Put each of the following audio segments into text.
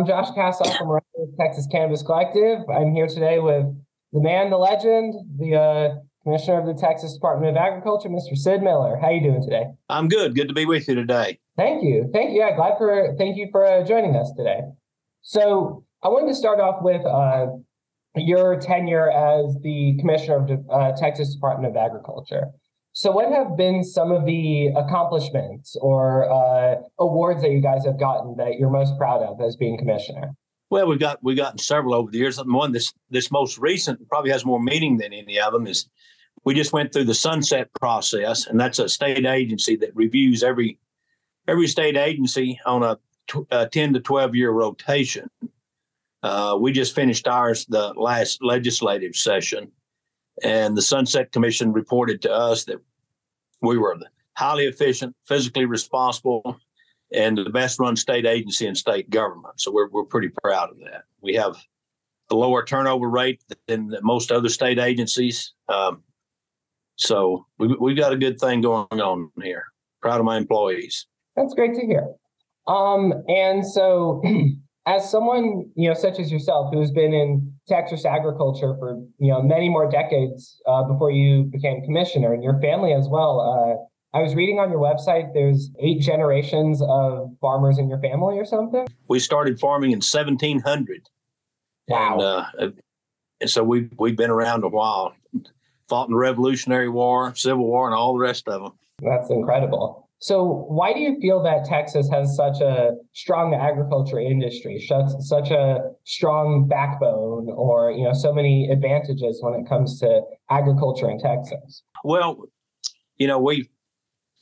I'm Josh Kassoff from Texas Cannabis Collective. I'm here today with the man, the legend, the uh, Commissioner of the Texas Department of Agriculture, Mr. Sid Miller. How are you doing today? I'm good. Good to be with you today. Thank you. Thank you. Yeah, glad for thank you for uh, joining us today. So I wanted to start off with uh, your tenure as the Commissioner of the uh, Texas Department of Agriculture. So, what have been some of the accomplishments or uh, awards that you guys have gotten that you're most proud of as being commissioner? Well, we've got we've gotten several over the years. One this this most recent probably has more meaning than any of them is we just went through the sunset process, and that's a state agency that reviews every every state agency on a, ten to twelve year rotation. Uh, we just finished ours the last legislative session, and the Sunset Commission reported to us that we were highly efficient, physically responsible, and the best run state agency in state government. So we're, we're pretty proud of that. We have a lower turnover rate than most other state agencies. Um, so we, we've got a good thing going on here. Proud of my employees. That's great to hear. Um, and so, as someone you know, such as yourself, who's been in Texas agriculture for you know many more decades uh, before you became commissioner, and your family as well. Uh, I was reading on your website. There's eight generations of farmers in your family, or something. We started farming in 1700. Wow. And, uh, and so we we've been around a while. Fought in the Revolutionary War, Civil War, and all the rest of them. That's incredible. So, why do you feel that Texas has such a strong agriculture industry, such a strong backbone, or you know, so many advantages when it comes to agriculture in Texas? Well, you know, we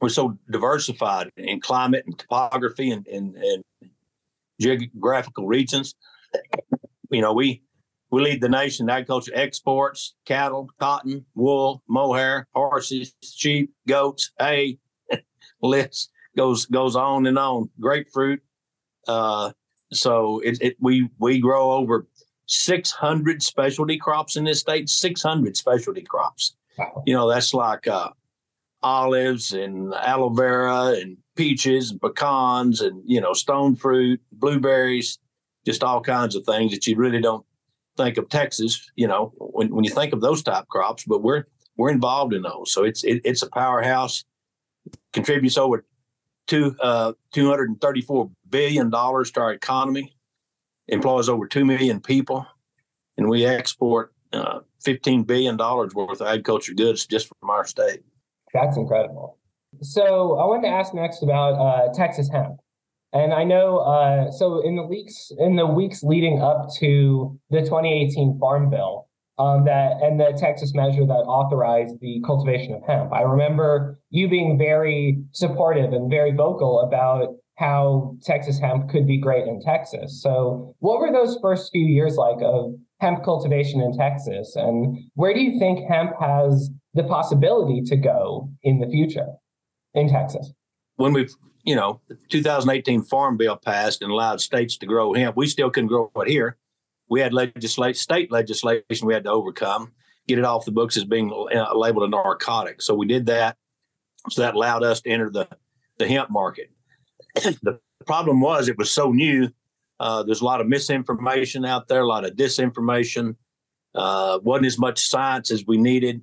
we're so diversified in climate and topography and, and, and geographical regions. You know, we we lead the nation in agriculture exports, cattle, cotton, wool, mohair, horses, sheep, goats, hay, list goes goes on and on. Grapefruit. Uh, so it, it we we grow over 600 specialty crops in this state. 600 specialty crops. Wow. You know that's like uh, olives and aloe vera and peaches and pecans and you know stone fruit, blueberries, just all kinds of things that you really don't think of Texas. You know when when you think of those type crops, but we're we're involved in those. So it's it, it's a powerhouse contributes over two uh, two hundred and thirty four billion dollars to our economy, employs over two million people, and we export uh, fifteen billion dollars worth of agriculture goods just from our state. That's incredible. So I wanted to ask next about uh, Texas hemp. And I know, uh, so in the weeks in the weeks leading up to the 2018 Farm Bill, um, that and the Texas measure that authorized the cultivation of hemp. I remember you being very supportive and very vocal about how Texas hemp could be great in Texas. So, what were those first few years like of hemp cultivation in Texas, and where do you think hemp has the possibility to go in the future in Texas? When we, you know, the 2018 Farm Bill passed and allowed states to grow hemp, we still couldn't grow it here we had legislate state legislation we had to overcome, get it off the books as being uh, labeled a narcotic. So we did that. So that allowed us to enter the the hemp market. the problem was it was so new. Uh, there's a lot of misinformation out there, a lot of disinformation. Uh, wasn't as much science as we needed,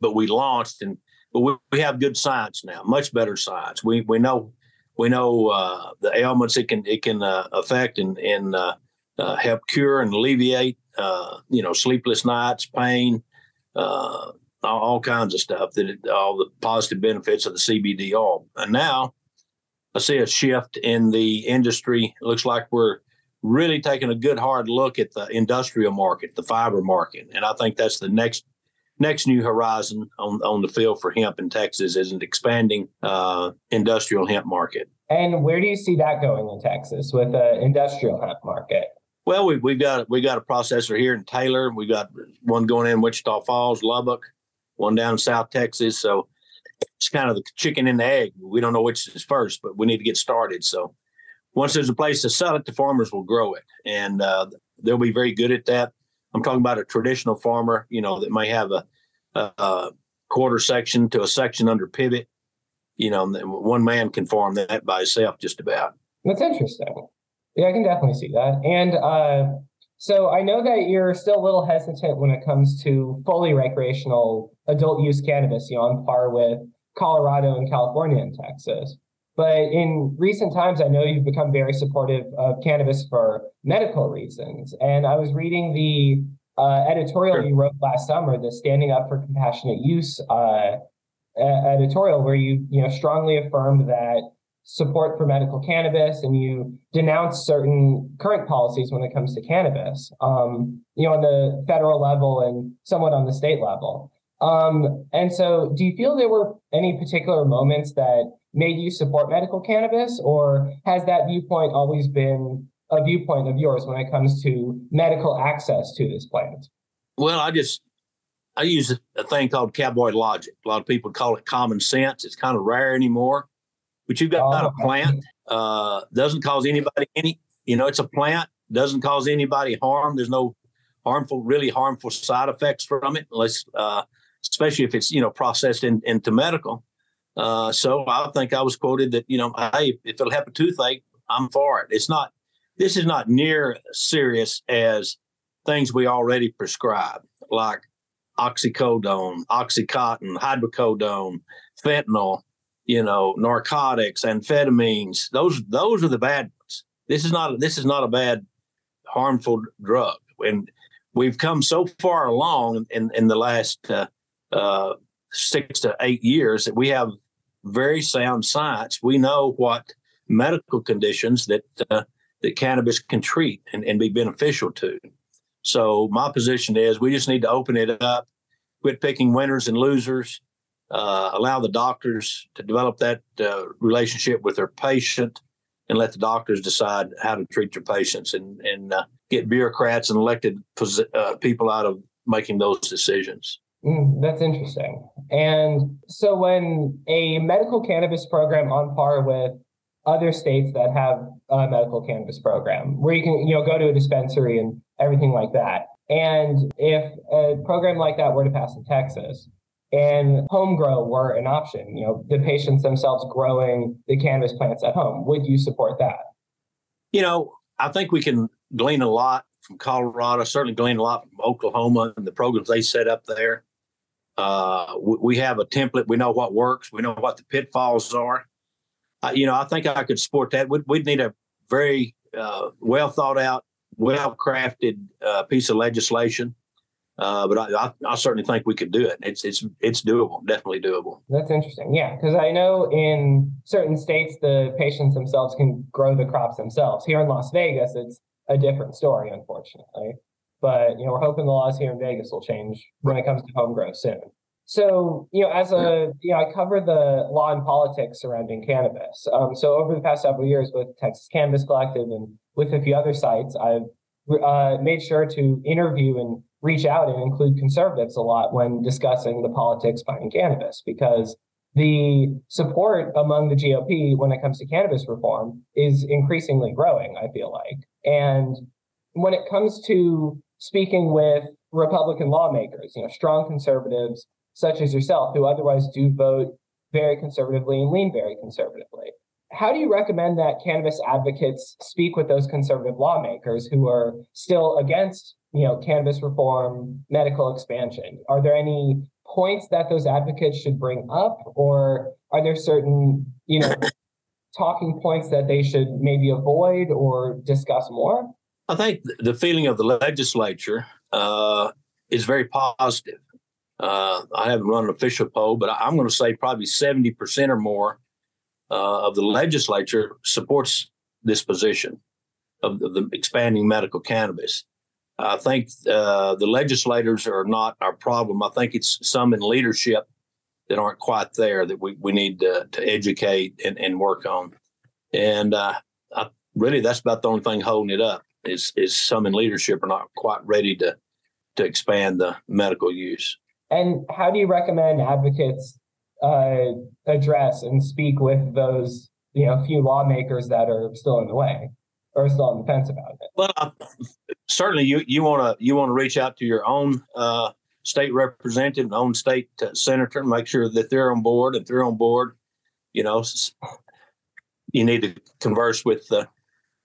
but we launched and but we, we have good science now, much better science. We we know we know uh, the ailments it can it can uh, affect and and uh, help cure and alleviate, uh, you know, sleepless nights, pain, uh, all, all, kinds of stuff. That it, all the positive benefits of the CBD oil. And now I see a shift in the industry. It looks like we're really taking a good hard look at the industrial market, the fiber market, and I think that's the next next new horizon on, on the field for hemp in Texas is an expanding uh, industrial hemp market. And where do you see that going in Texas with the industrial hemp market? Well, we, we've got we got a processor here in Taylor. We've got one going in Wichita Falls, Lubbock, one down in South Texas. So it's kind of the chicken and the egg. We don't know which is first, but we need to get started. So once there's a place to sell it, the farmers will grow it, and uh, they'll be very good at that. I'm talking about a traditional farmer, you know, that may have a, a, a quarter section to a section under pivot. You know, one man can farm that by himself, just about. That's interesting. Yeah, I can definitely see that. And uh, so I know that you're still a little hesitant when it comes to fully recreational adult use cannabis, you know, on par with Colorado and California and Texas. But in recent times, I know you've become very supportive of cannabis for medical reasons. And I was reading the uh, editorial sure. you wrote last summer, the Standing Up for Compassionate Use uh, editorial, where you you know strongly affirmed that support for medical cannabis and you denounce certain current policies when it comes to cannabis, um, you know, on the federal level and somewhat on the state level. Um, and so, do you feel there were any particular moments that made you support medical cannabis, or has that viewpoint always been a viewpoint of yours when it comes to medical access to this plant? Well, I just I use a thing called cowboy logic. A lot of people call it common sense. It's kind of rare anymore, but you've got oh, a plant uh, doesn't cause anybody any. You know, it's a plant doesn't cause anybody harm. There's no harmful, really harmful side effects from it, unless, uh, especially if it's you know processed in, into medical. Uh, so I think I was quoted that you know, hey, if it'll help a toothache, I'm for it. It's not this is not near serious as things we already prescribe, like oxycodone, oxycontin, hydrocodone, fentanyl, you know, narcotics, amphetamines. Those those are the bad ones. This is not this is not a bad harmful drug. And we've come so far along in in the last uh, uh, six to eight years that we have very sound science. We know what medical conditions that uh, that cannabis can treat and, and be beneficial to. So my position is we just need to open it up, quit picking winners and losers, uh, allow the doctors to develop that uh, relationship with their patient, and let the doctors decide how to treat their patients and and uh, get bureaucrats and elected uh, people out of making those decisions. Mm, that's interesting. And so, when a medical cannabis program on par with other states that have a medical cannabis program where you can you know go to a dispensary and everything like that and if a program like that were to pass in texas and home grow were an option you know the patients themselves growing the cannabis plants at home. Would you support that? You know i think we can glean a lot from colorado certainly glean a lot from oklahoma and the programs they set up there. Uh, we have a template. We know what works. We know what the pitfalls are. You know, I think I could support that. We'd, we'd need a very uh, well thought out, well crafted uh, piece of legislation. Uh, but I, I, I, certainly think we could do it. It's it's it's doable, definitely doable. That's interesting. Yeah, because I know in certain states the patients themselves can grow the crops themselves. Here in Las Vegas, it's a different story, unfortunately. But you know, we're hoping the laws here in Vegas will change when it comes to home grow soon. So, you know, as a, you know, I cover the law and politics surrounding cannabis. Um, so over the past several years with Texas Cannabis Collective and with a few other sites, I've uh, made sure to interview and reach out and include conservatives a lot when discussing the politics behind cannabis because the support among the GOP when it comes to cannabis reform is increasingly growing, I feel like. And when it comes to speaking with Republican lawmakers, you know, strong conservatives such as yourself, who otherwise do vote very conservatively and lean very conservatively. How do you recommend that cannabis advocates speak with those conservative lawmakers who are still against, you know, cannabis reform, medical expansion? Are there any points that those advocates should bring up, or are there certain, you know, talking points that they should maybe avoid or discuss more? I think the feeling of the legislature uh, is very positive. Uh, I haven't run an official poll, but I'm going to say probably 70% or more uh, of the legislature supports this position of the, the expanding medical cannabis. I think uh, the legislators are not our problem. I think it's some in leadership that aren't quite there that we, we need to, to educate and, and work on. And uh, I, really, that's about the only thing holding it up is, is some in leadership are not quite ready to, to expand the medical use. And how do you recommend advocates uh, address and speak with those, you know, few lawmakers that are still in the way or still on the fence about it? Well, certainly you you want to you want to reach out to your own uh, state representative, own state uh, senator, and make sure that they're on board. If they're on board, you know, you need to converse with the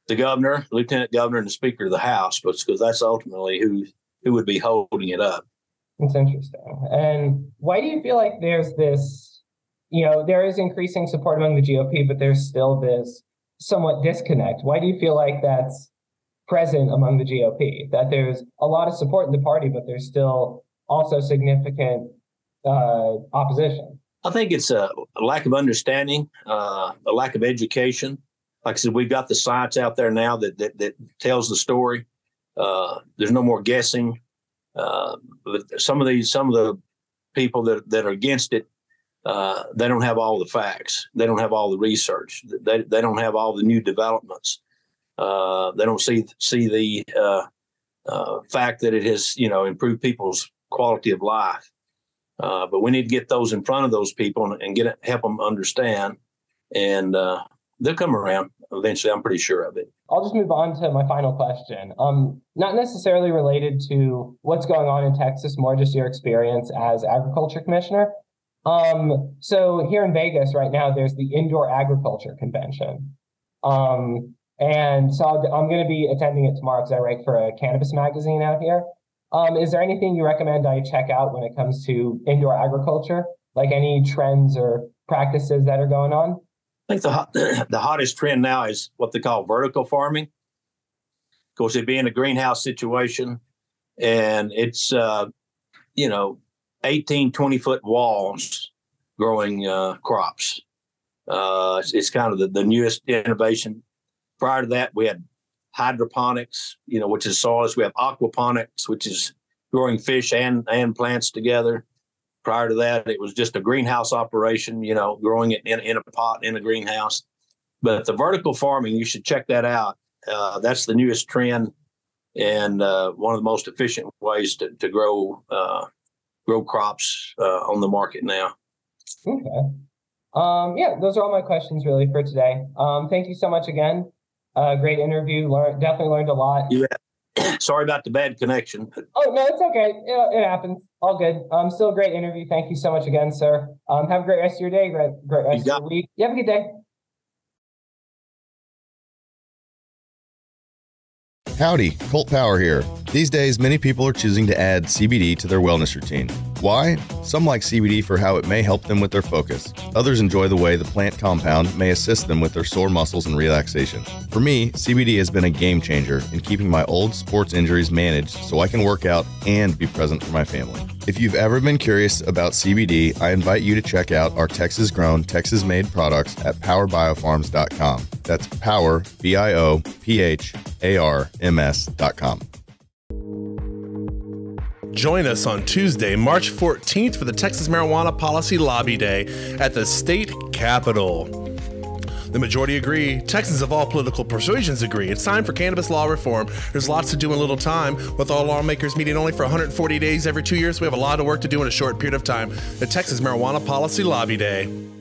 the governor, lieutenant governor, and the speaker of the House, because that's ultimately who who would be holding it up. It's interesting. And why do you feel like there's this, you know, there is increasing support among the GOP, but there's still this somewhat disconnect? Why do you feel like that's present among the GOP? That there's a lot of support in the party, but there's still also significant uh, opposition? I think it's a, lack of understanding, uh, a lack of education. Like I said, we've got the science out there now that that, that tells the story. Uh, there's no more guessing. Uh, but some of these, some of the people that, that are against it, uh, they don't have all the facts. They don't have all the research. They, they don't have all the new developments. Uh, they don't see see the uh, uh, fact that it has you know improved people's quality of life. Uh, but we need to get those in front of those people and, and get help them understand, and they'll come around eventually. I'm pretty sure of it. I'll just move on to my final question. Um, not necessarily related to what's going on in Texas, more just your experience as agriculture commissioner. Um, so here in Vegas right now, there's the Indoor Agriculture Convention. Um, and so I'm going to be attending it tomorrow because I write for a cannabis magazine out here. Um, is there anything you recommend I check out when it comes to indoor agriculture? Like any trends or practices that are going on? I think the the hottest trend now is what they call vertical farming. Of course, it'd be in a greenhouse situation, and it's uh, you know 18, 20 foot walls growing uh, crops. Uh, it's, it's, kind of the, the newest innovation. Prior to that, we had hydroponics, you know, which is soils. We have aquaponics, which is growing fish and and plants together. Prior to that, it was just a greenhouse operation, you know, growing it in, in a pot in a greenhouse. But the vertical farming, you should check that out. Uh, that's the newest trend and uh, one of the most efficient ways to, to grow uh, grow crops uh, on the market now. Okay. Um, yeah, those are all my questions really for today. Um, thank you so much again. Uh, great interview. Definitely learned a lot. Yeah. Sorry about the bad connection. Oh no, it's okay. It, it, happens. All good. Um, still a great interview. Thank you so much again, sir. Um, have a great rest of your day. Great, great rest of your week. You have a good day. Howdy, Colt Power here. These days, many people are choosing to add CBD to their wellness routine. Why? Some like CBD for how it may help them with their focus. Others enjoy the way the plant compound may assist them with their sore muscles and relaxation. For me, CBD has been a game changer in keeping my old sports injuries managed so I can work out and be present for my family. If you've ever been curious about CBD, I invite you to check out our Texas grown, Texas made products at powerbiopharms.com. That's power, B I O P H A R M S.com. Join us on Tuesday, March 14th for the Texas Marijuana Policy Lobby Day at the state capitol. The majority agree. Texans of all political persuasions agree. It's time for cannabis law reform. There's lots to do in little time. With all lawmakers meeting only for 140 days every two years, we have a lot of work to do in a short period of time. The Texas Marijuana Policy Lobby Day.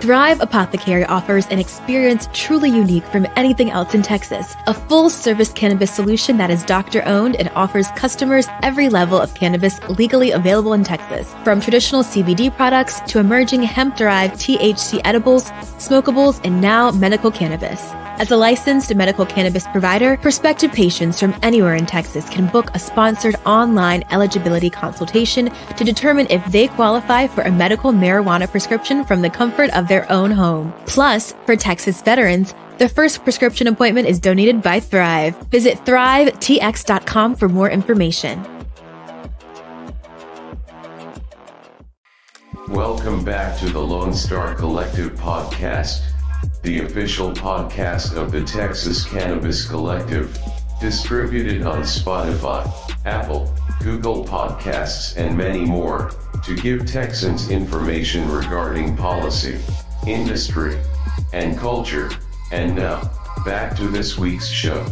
Thrive Apothecary offers an experience truly unique from anything else in Texas. A full service cannabis solution that is doctor owned and offers customers every level of cannabis legally available in Texas. From traditional CBD products to emerging hemp derived THC edibles, smokables, and now medical cannabis. As a licensed medical cannabis provider, prospective patients from anywhere in Texas can book a sponsored online eligibility consultation to determine if they qualify for a medical marijuana prescription from the comfort of their own home. Plus, for Texas veterans, the first prescription appointment is donated by Thrive. Visit thrivetx.com for more information. Welcome back to the Lone Star Collective podcast the official podcast of the Texas Cannabis Collective, distributed on Spotify, Apple, Google Podcasts and many more, to give Texans information regarding policy, industry, and culture. And now, back to this week's show.